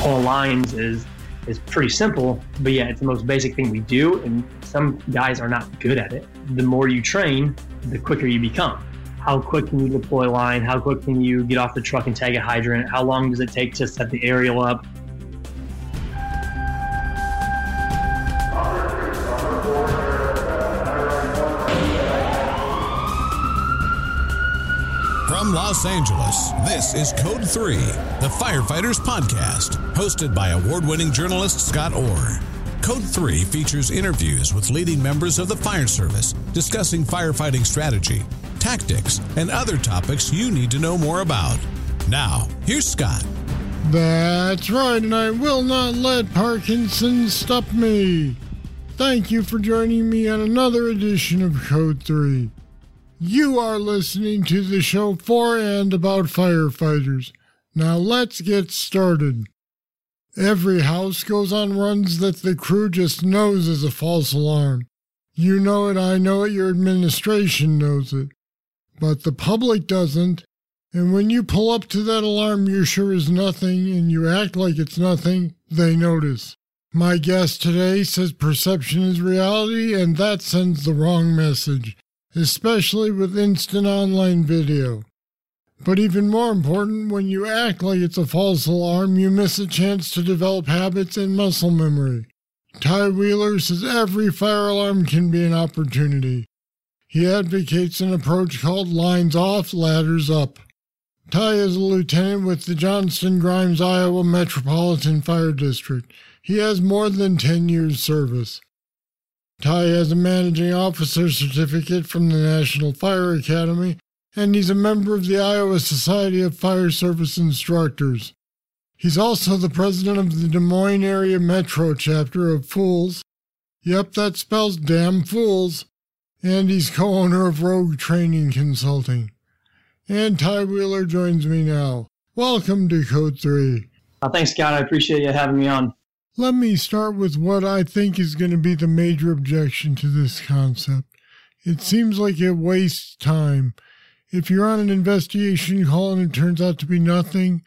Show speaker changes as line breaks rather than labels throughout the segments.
pull lines is is pretty simple, but yeah, it's the most basic thing we do, and some guys are not good at it. The more you train, the quicker you become. How quick can you deploy line? How quick can you get off the truck and tag a hydrant? How long does it take to set the aerial up?
Los Angeles, this is Code 3, the Firefighters Podcast, hosted by award winning journalist Scott Orr. Code 3 features interviews with leading members of the fire service discussing firefighting strategy, tactics, and other topics you need to know more about. Now, here's Scott.
That's right, and I will not let Parkinson stop me. Thank you for joining me on another edition of Code 3. You are listening to the show for and about firefighters. Now let's get started. Every house goes on runs that the crew just knows is a false alarm. You know it, I know it, your administration knows it. But the public doesn't. And when you pull up to that alarm you're sure is nothing and you act like it's nothing, they notice. My guest today says perception is reality, and that sends the wrong message especially with instant online video. But even more important, when you act like it's a false alarm, you miss a chance to develop habits and muscle memory. Ty Wheeler says every fire alarm can be an opportunity. He advocates an approach called lines off, ladders up. Ty is a lieutenant with the Johnston Grimes, Iowa Metropolitan Fire District. He has more than 10 years service. Ty has a managing officer certificate from the National Fire Academy, and he's a member of the Iowa Society of Fire Service Instructors. He's also the president of the Des Moines Area Metro chapter of Fools. Yep, that spells damn fools. And he's co owner of Rogue Training Consulting. And Ty Wheeler joins me now. Welcome to Code 3.
Uh, thanks, Scott. I appreciate you having me on.
Let me start with what I think is going to be the major objection to this concept. It seems like it wastes time. If you're on an investigation call and it turns out to be nothing,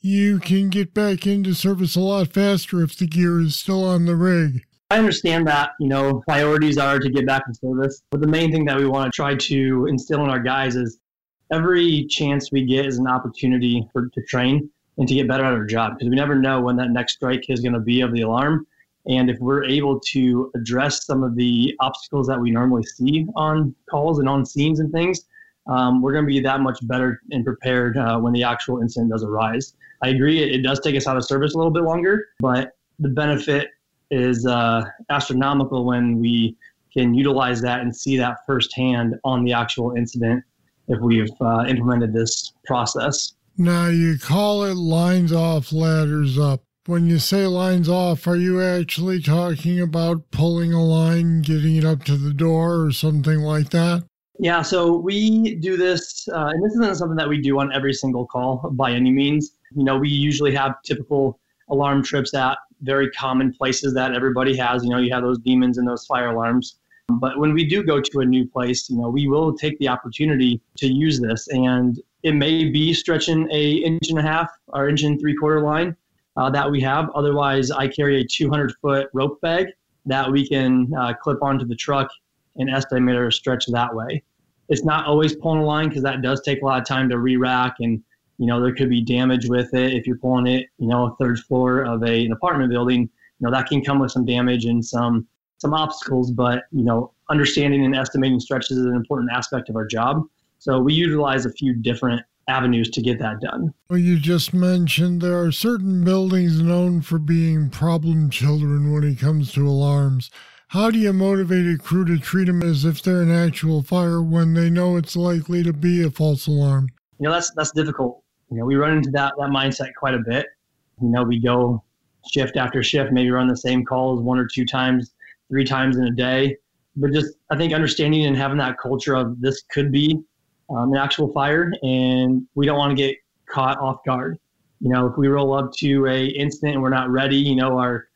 you can get back into service a lot faster if the gear is still on the rig.
I understand that, you know, priorities are to get back in service. But the main thing that we want to try to instill in our guys is every chance we get is an opportunity for, to train and to get better at our job because we never know when that next strike is going to be of the alarm. And if we're able to address some of the obstacles that we normally see on calls and on scenes and things, um, we're going to be that much better and prepared uh, when the actual incident does arise. I agree, it, it, does take us out of service a little bit longer, but the benefit is uh, astronomical when we can utilize that and see that firsthand on the actual incident if we've uh, implemented this process.
Now you call it lines off, ladders up. When you say lines off, are you actually talking about pulling a line, getting it up to the door, or something like that?
Yeah, so we do this, uh, and this isn't something that we do on every single call by any means. You know, we usually have typical alarm trips at very common places that everybody has. You know, you have those demons and those fire alarms. But when we do go to a new place, you know, we will take the opportunity to use this. And it may be stretching a inch and a half or inch and three quarter line uh, that we have. Otherwise, I carry a 200 foot rope bag that we can uh, clip onto the truck and estimate our stretch that way. It's not always pulling a line because that does take a lot of time to re-rack and you know there could be damage with it if you're pulling it you know a third floor of a, an apartment building you know that can come with some damage and some some obstacles but you know understanding and estimating stretches is an important aspect of our job so we utilize a few different avenues to get that done.
Well, you just mentioned there are certain buildings known for being problem children when it comes to alarms. How do you motivate a crew to treat them as if they're an actual fire when they know it's likely to be a false alarm?
You know, that's that's difficult. You know, we run into that that mindset quite a bit. You know, we go shift after shift, maybe run the same calls one or two times, three times in a day. But just I think understanding and having that culture of this could be um, an actual fire, and we don't want to get caught off guard. You know, if we roll up to a incident and we're not ready, you know, our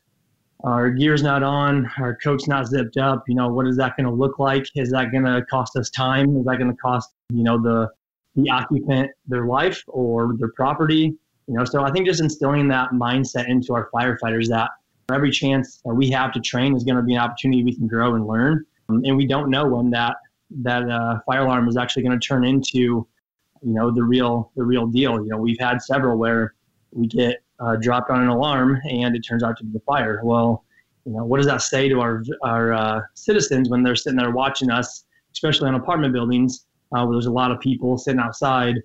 our gear's not on, our coat's not zipped up. You know, what is that going to look like? Is that going to cost us time? Is that going to cost you know the the occupant their life or their property? You know, so I think just instilling that mindset into our firefighters that every chance that we have to train is going to be an opportunity we can grow and learn. Um, and we don't know when that that uh, fire alarm is actually going to turn into, you know, the real the real deal. You know, we've had several where we get uh, dropped on an alarm and it turns out to be the fire. Well, you know, what does that say to our our uh, citizens when they're sitting there watching us, especially on apartment buildings uh, where there's a lot of people sitting outside?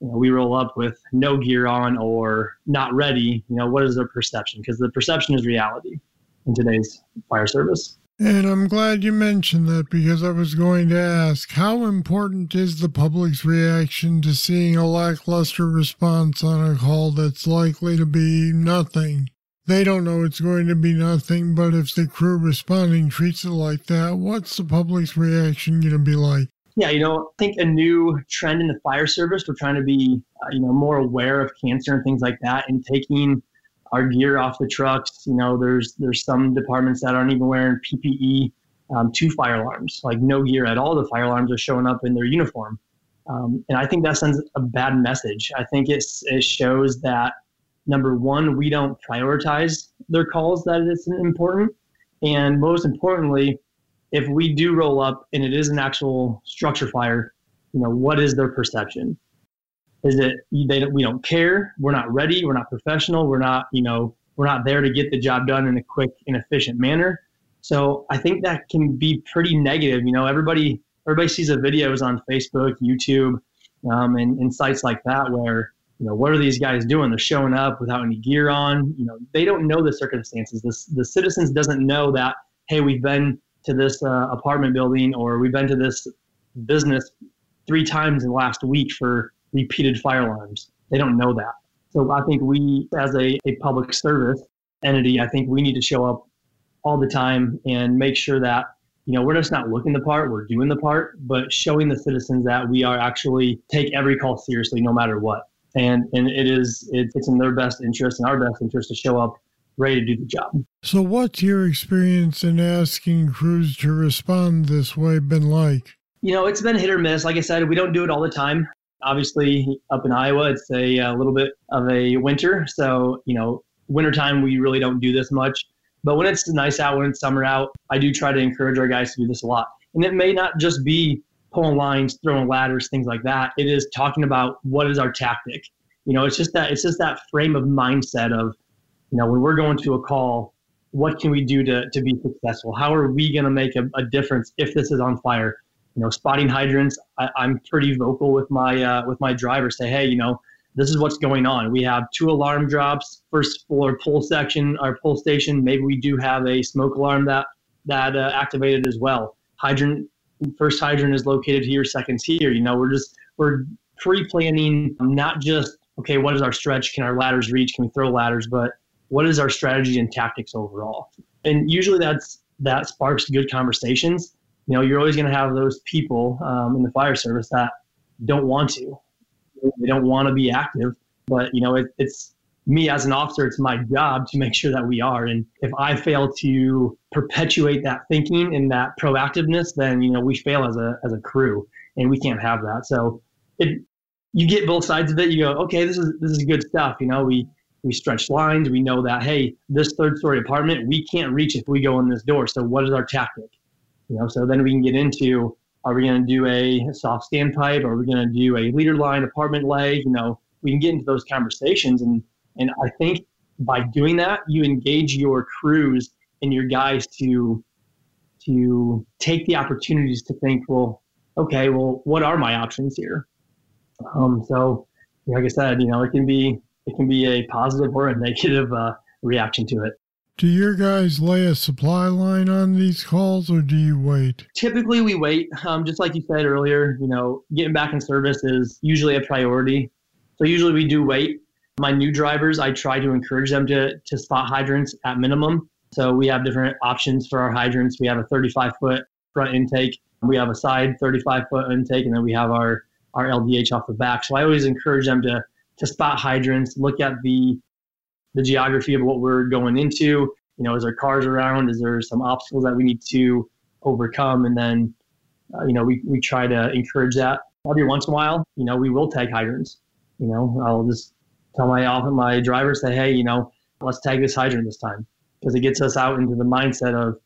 You know, we roll up with no gear on or not ready. You know, what is their perception? Because the perception is reality in today's fire service.
And I'm glad you mentioned that because I was going to ask how important is the public's reaction to seeing a lackluster response on a call that's likely to be nothing? They don't know it's going to be nothing, but if the crew responding treats it like that, what's the public's reaction going to be like?
Yeah, you know, I think a new trend in the fire service, we're trying to be, uh, you know, more aware of cancer and things like that and taking our gear off the trucks. You know, there's there's some departments that aren't even wearing PPE um, to fire alarms, like no gear at all. The fire alarms are showing up in their uniform, um, and I think that sends a bad message. I think it's, it shows that number one, we don't prioritize their calls that it's important, and most importantly, if we do roll up and it is an actual structure fire, you know, what is their perception? Is that they we don't care. We're not ready. We're not professional. We're not you know we're not there to get the job done in a quick and efficient manner. So I think that can be pretty negative. You know, everybody everybody sees the videos on Facebook, YouTube, um, and, and sites like that where you know what are these guys doing? They're showing up without any gear on. You know, they don't know the circumstances. The the citizens doesn't know that hey, we've been to this uh, apartment building or we've been to this business three times in the last week for repeated fire alarms. They don't know that. So I think we, as a, a public service entity, I think we need to show up all the time and make sure that you know we're just not looking the part, we're doing the part, but showing the citizens that we are actually take every call seriously, no matter what. And and it is it, it's in their best interest and our best interest to show up ready to do the job.
So, what's your experience in asking crews to respond this way been like?
You know, it's been hit or miss. Like I said, we don't do it all the time. Obviously, up in Iowa, it's a, a little bit of a winter. So, you know, wintertime, we really don't do this much. But when it's nice out, when it's summer out, I do try to encourage our guys to do this a lot. And it may not just be pulling lines, throwing ladders, things like that. It is talking about what is our tactic. You know, it's just that it's just that frame of mindset of, you know, when we're going to a call, what can we do to, to be successful? How are we going to make a, a difference if this is on fire? You know, spotting hydrants, I, am pretty vocal with my uh, with my driver. Say, hey, you know, this is what's going on. We have two alarm drops, first floor pull section, our pull station. Maybe we do have a smoke alarm that that uh, activated as well. Hydrant, first hydrant is located here, second's here. You know, we're just we're pre-planning, not just okay, what is our stretch? Can our ladders reach? Can we throw ladders? But what is our strategy and tactics overall? And usually that's that sparks good conversations you know, you're always going to have those people um, in the fire service that don't want to. They don't want to be active. But, you know, it, it's me as an officer, it's my job to make sure that we are. And if I fail to perpetuate that thinking and that proactiveness, then, you know, we fail as a, as a crew and we can't have that. So it, you get both sides of it. You go, okay, this is, this is good stuff. You know, we, we stretch lines. We know that, hey, this third story apartment, we can't reach if we go in this door. So what is our tactic? You know, so then we can get into are we going to do a soft standpipe? Are we going to do a leader line apartment leg? You know, we can get into those conversations, and and I think by doing that, you engage your crews and your guys to to take the opportunities to think, well, okay, well, what are my options here? Um, so, like I said, you know, it can be it can be a positive or a negative uh, reaction to it.
Do your guys lay a supply line on these calls or do you wait?
Typically, we wait. Um, just like you said earlier, you know, getting back in service is usually a priority. So, usually we do wait. My new drivers, I try to encourage them to, to spot hydrants at minimum. So, we have different options for our hydrants. We have a 35 foot front intake, we have a side 35 foot intake, and then we have our, our LDH off the back. So, I always encourage them to, to spot hydrants, look at the the geography of what we're going into. You know, is there cars around? Is there some obstacles that we need to overcome? And then, uh, you know, we, we try to encourage that every once in a while. You know, we will tag hydrants. You know, I'll just tell my my driver say, hey, you know, let's tag this hydrant this time because it gets us out into the mindset of,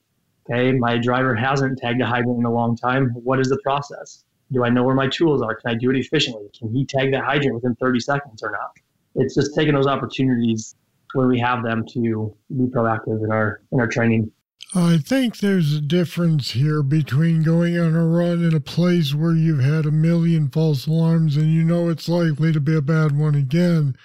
okay, my driver hasn't tagged a hydrant in a long time. What is the process? Do I know where my tools are? Can I do it efficiently? Can he tag that hydrant within 30 seconds or not? It's just taking those opportunities when we have them to be proactive in our in our training.
I think there's a difference here between going on a run in a place where you've had a million false alarms and you know it's likely to be a bad one again,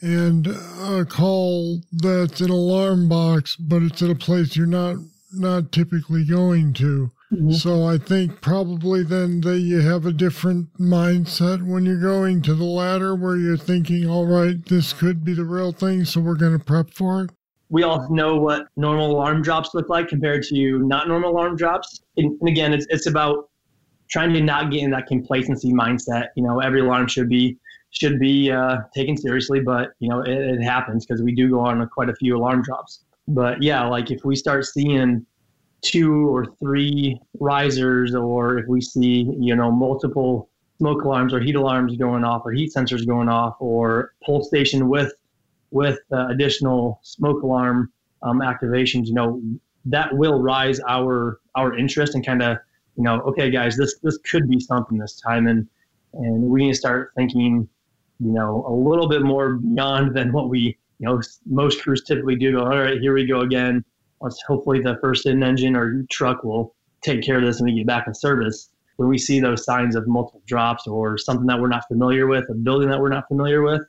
and a call that's an alarm box, but it's at a place you're not not typically going to. Mm-hmm. So I think probably then that you have a different mindset when you're going to the latter where you're thinking, all right, this could be the real thing, so we're going to prep for it
we all know what normal alarm drops look like compared to not normal alarm drops. And, and, again, it's, it's about trying to not get in that complacency mindset. You know, every alarm should be should be uh, taken seriously, but you know, it, it happens because we do go on quite a few alarm drops. But yeah, like if we start seeing two or three risers, or if we see you know multiple smoke alarms or heat alarms going off, or heat sensors going off, or pull station with with uh, additional smoke alarm um, activations, you know, that will rise our our interest and kind of, you know, okay, guys, this this could be something this time, and and we need to start thinking, you know, a little bit more beyond than what we, you know, most crews typically do. Go, all right, here we go again. Let's hopefully the first in engine or truck will take care of this and we get back in service. When we see those signs of multiple drops or something that we're not familiar with, a building that we're not familiar with,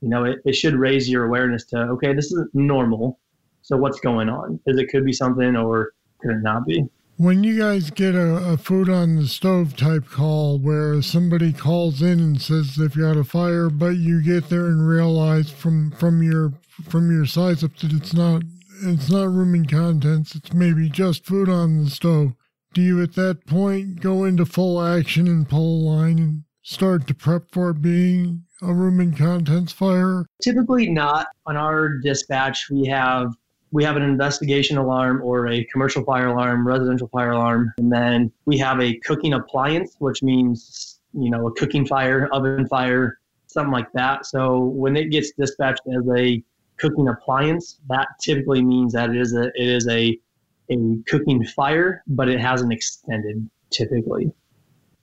you know, it, it should raise your awareness to, okay, this isn't normal. So what's going on? Is it could be something or could it not be?
When you guys get a, a food on the stove type call where somebody calls in and says they've got a fire, but you get there and realize from from your from your size up that it's not it's not room and contents, it's maybe just food on the stove. Do you at that point go into full action and pull a line and start to prep for being a room and contents fire?
Typically not. On our dispatch, we have we have an investigation alarm or a commercial fire alarm, residential fire alarm, and then we have a cooking appliance, which means you know a cooking fire, oven fire, something like that. So when it gets dispatched as a cooking appliance, that typically means that it is a it is a a cooking fire, but it hasn't extended typically.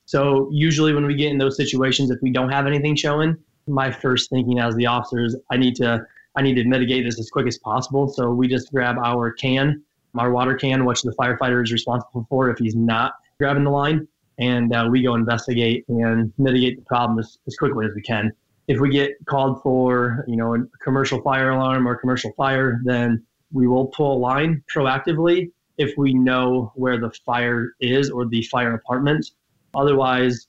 So usually when we get in those situations, if we don't have anything showing, my first thinking as the officer is I need to I need to mitigate this as quick as possible. So we just grab our can, our water can, which the firefighter is responsible for if he's not grabbing the line, and uh, we go investigate and mitigate the problem as, as quickly as we can. If we get called for, you know, a commercial fire alarm or commercial fire, then we will pull a line proactively if we know where the fire is or the fire apartment. Otherwise,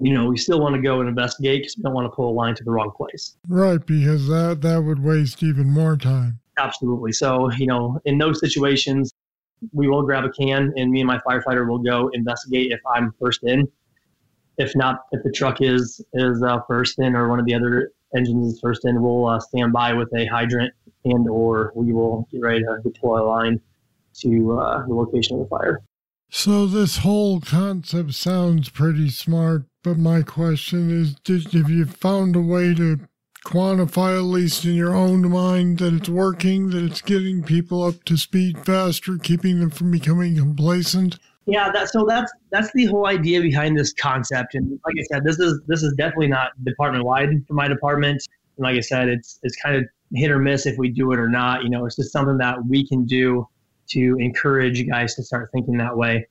you know, we still want to go and investigate because we don't want to pull a line to the wrong place.
Right, because that that would waste even more time.
Absolutely. So, you know, in those situations, we will grab a can and me and my firefighter will go investigate if I'm first in. If not, if the truck is is uh, first in or one of the other engines is first in, we'll uh, stand by with a hydrant and or we will get ready to deploy a line to uh, the location of the fire.
So this whole concept sounds pretty smart, but my question is, did, have you found a way to quantify, at least in your own mind, that it's working, that it's getting people up to speed faster, keeping them from becoming complacent?
Yeah, that, so that's that's the whole idea behind this concept. And like I said, this is this is definitely not department wide for my department. And like I said, it's it's kind of hit or miss if we do it or not. You know, it's just something that we can do to encourage you guys to start thinking that way.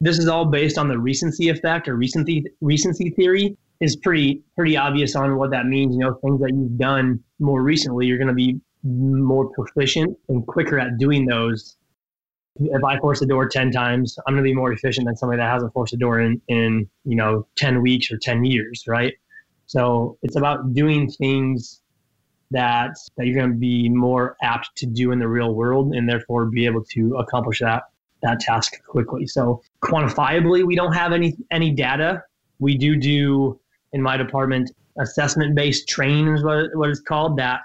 This is all based on the recency effect or recency recency theory is pretty pretty obvious on what that means. You know, things that you've done more recently, you're going to be more proficient and quicker at doing those. If I force a door 10 times, I'm going to be more efficient than somebody that hasn't forced a door in, in, you know, 10 weeks or 10 years, right? So it's about doing things that that you're going to be more apt to do in the real world and therefore be able to accomplish that that task quickly. So quantifiably, we don't have any any data. We do do in my department assessment based training is what, what it's called. That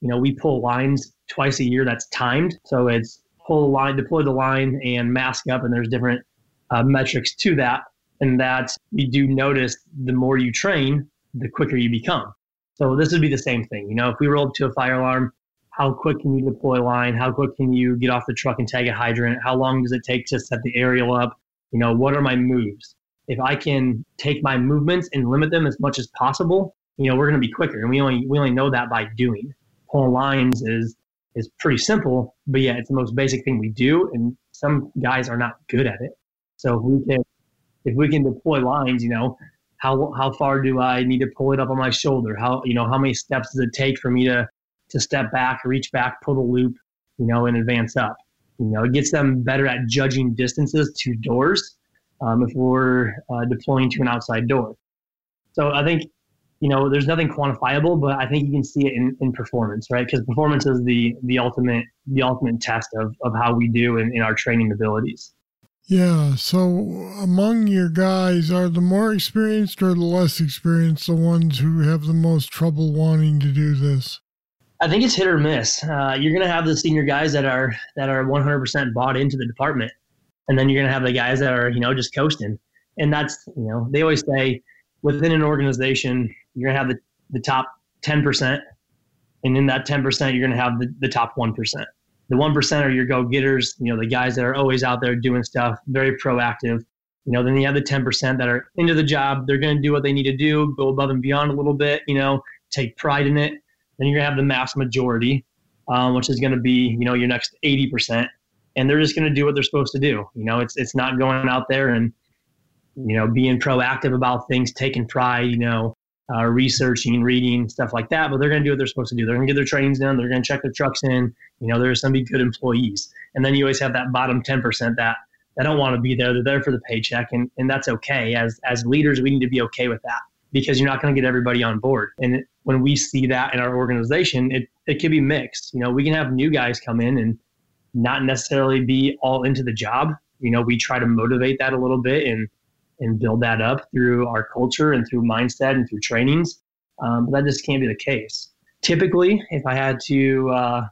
you know we pull lines twice a year. That's timed. So it's pull the line, deploy the line, and mask up. And there's different uh, metrics to that. And that we do notice the more you train, the quicker you become. So this would be the same thing. You know, if we roll up to a fire alarm, how quick can you deploy line? How quick can you get off the truck and tag a hydrant? How long does it take to set the aerial up? You know, what are my moves? If I can take my movements and limit them as much as possible, you know, we're going to be quicker. And we only we only know that by doing. Pulling lines is is pretty simple, but yeah, it's the most basic thing we do, and some guys are not good at it. So if we can if we can deploy lines, you know, how how far do I need to pull it up on my shoulder? How you know how many steps does it take for me to to step back, reach back, pull the loop, you know, and advance up. You know, it gets them better at judging distances to doors um, if we're uh, deploying to an outside door. So I think, you know, there's nothing quantifiable, but I think you can see it in, in performance, right? Because performance is the the ultimate the ultimate test of, of how we do in, in our training abilities.
Yeah. So among your guys, are the more experienced or the less experienced the ones who have the most trouble wanting to do this?
I think it's hit or miss. Uh, you're going to have the senior guys that are that are 100% bought into the department, and then you're going to have the guys that are you know just coasting. And that's you know they always say within an organization you're going to have the, the top 10%, and in that 10% you're going to have the, the top 1%. The 1% are your go getters, you know the guys that are always out there doing stuff, very proactive. You know, then you have the 10% that are into the job. They're going to do what they need to do, go above and beyond a little bit. You know, take pride in it then you're gonna have the mass majority, um, which is gonna be you know your next 80%, and they're just gonna do what they're supposed to do. You know, it's it's not going out there and you know being proactive about things, taking pride. You know, uh, researching, reading, stuff like that. But they're going to do what they're supposed to do. They're going to get their trains done. They're going to check their trucks in. You know, there's going to be good employees. And then you always have that bottom 10% that that don't want to be there. They're there for the paycheck, and and that's okay. As as leaders, we need to be okay with that because you're not going to get everybody on board. And when we see that in our organization, it, it can be mixed. You know, we can have new guys come in and not necessarily be all into the job. You know, we try to motivate that a little bit and and build that up through our culture and through mindset and through trainings. Um, but that just can't be the case. Typically, if I had to uh,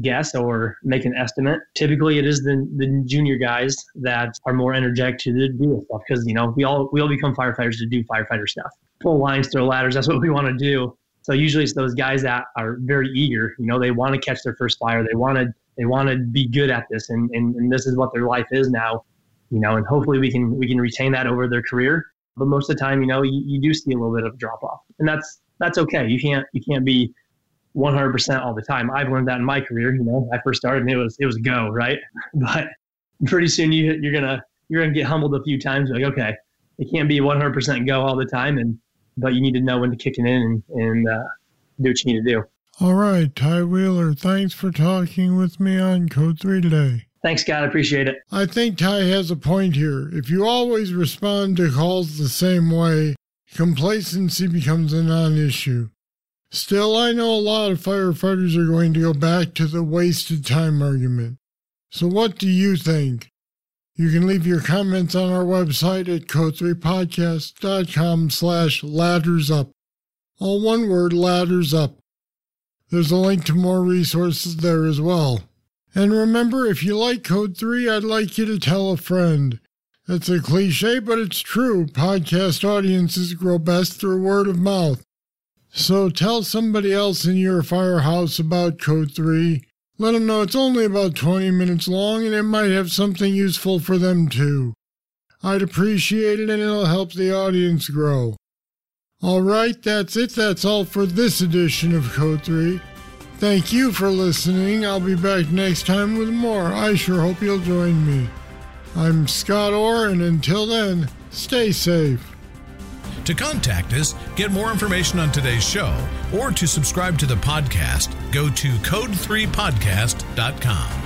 guess or make an estimate, typically it is the, the junior guys that are more energetic to do this stuff because you know we all we all become firefighters to do firefighter stuff pull lines, throw ladders. That's what we want to do. So usually it's those guys that are very eager. You know, they want to catch their first fire. They want to they want to be good at this, and, and and this is what their life is now. You know, and hopefully we can we can retain that over their career. But most of the time, you know, you, you do see a little bit of a drop off, and that's that's okay. You can't you can't be 100% all the time. I've learned that in my career. You know, I first started and it was it was go right, but pretty soon you you're gonna you're gonna get humbled a few times. Like okay, it can't be 100% go all the time, and but you need to know when to kick it in and, and uh, do what you need to do.
All right, Ty Wheeler, thanks for talking with me on Code 3 today.
Thanks, Scott. I appreciate it.
I think Ty has a point here. If you always respond to calls the same way, complacency becomes a non issue. Still, I know a lot of firefighters are going to go back to the wasted time argument. So, what do you think? You can leave your comments on our website at code3podcast.com slash ladders up. All one word, ladders up. There's a link to more resources there as well. And remember, if you like Code 3, I'd like you to tell a friend. That's a cliche, but it's true. Podcast audiences grow best through word of mouth. So tell somebody else in your firehouse about Code 3 let them know it's only about 20 minutes long and it might have something useful for them too. I'd appreciate it and it'll help the audience grow. Alright, that's it. That's all for this edition of Code 3. Thank you for listening. I'll be back next time with more. I sure hope you'll join me. I'm Scott Orr, and until then, stay safe.
To contact us, get more information on today's show, or to subscribe to the podcast, go to code3podcast.com.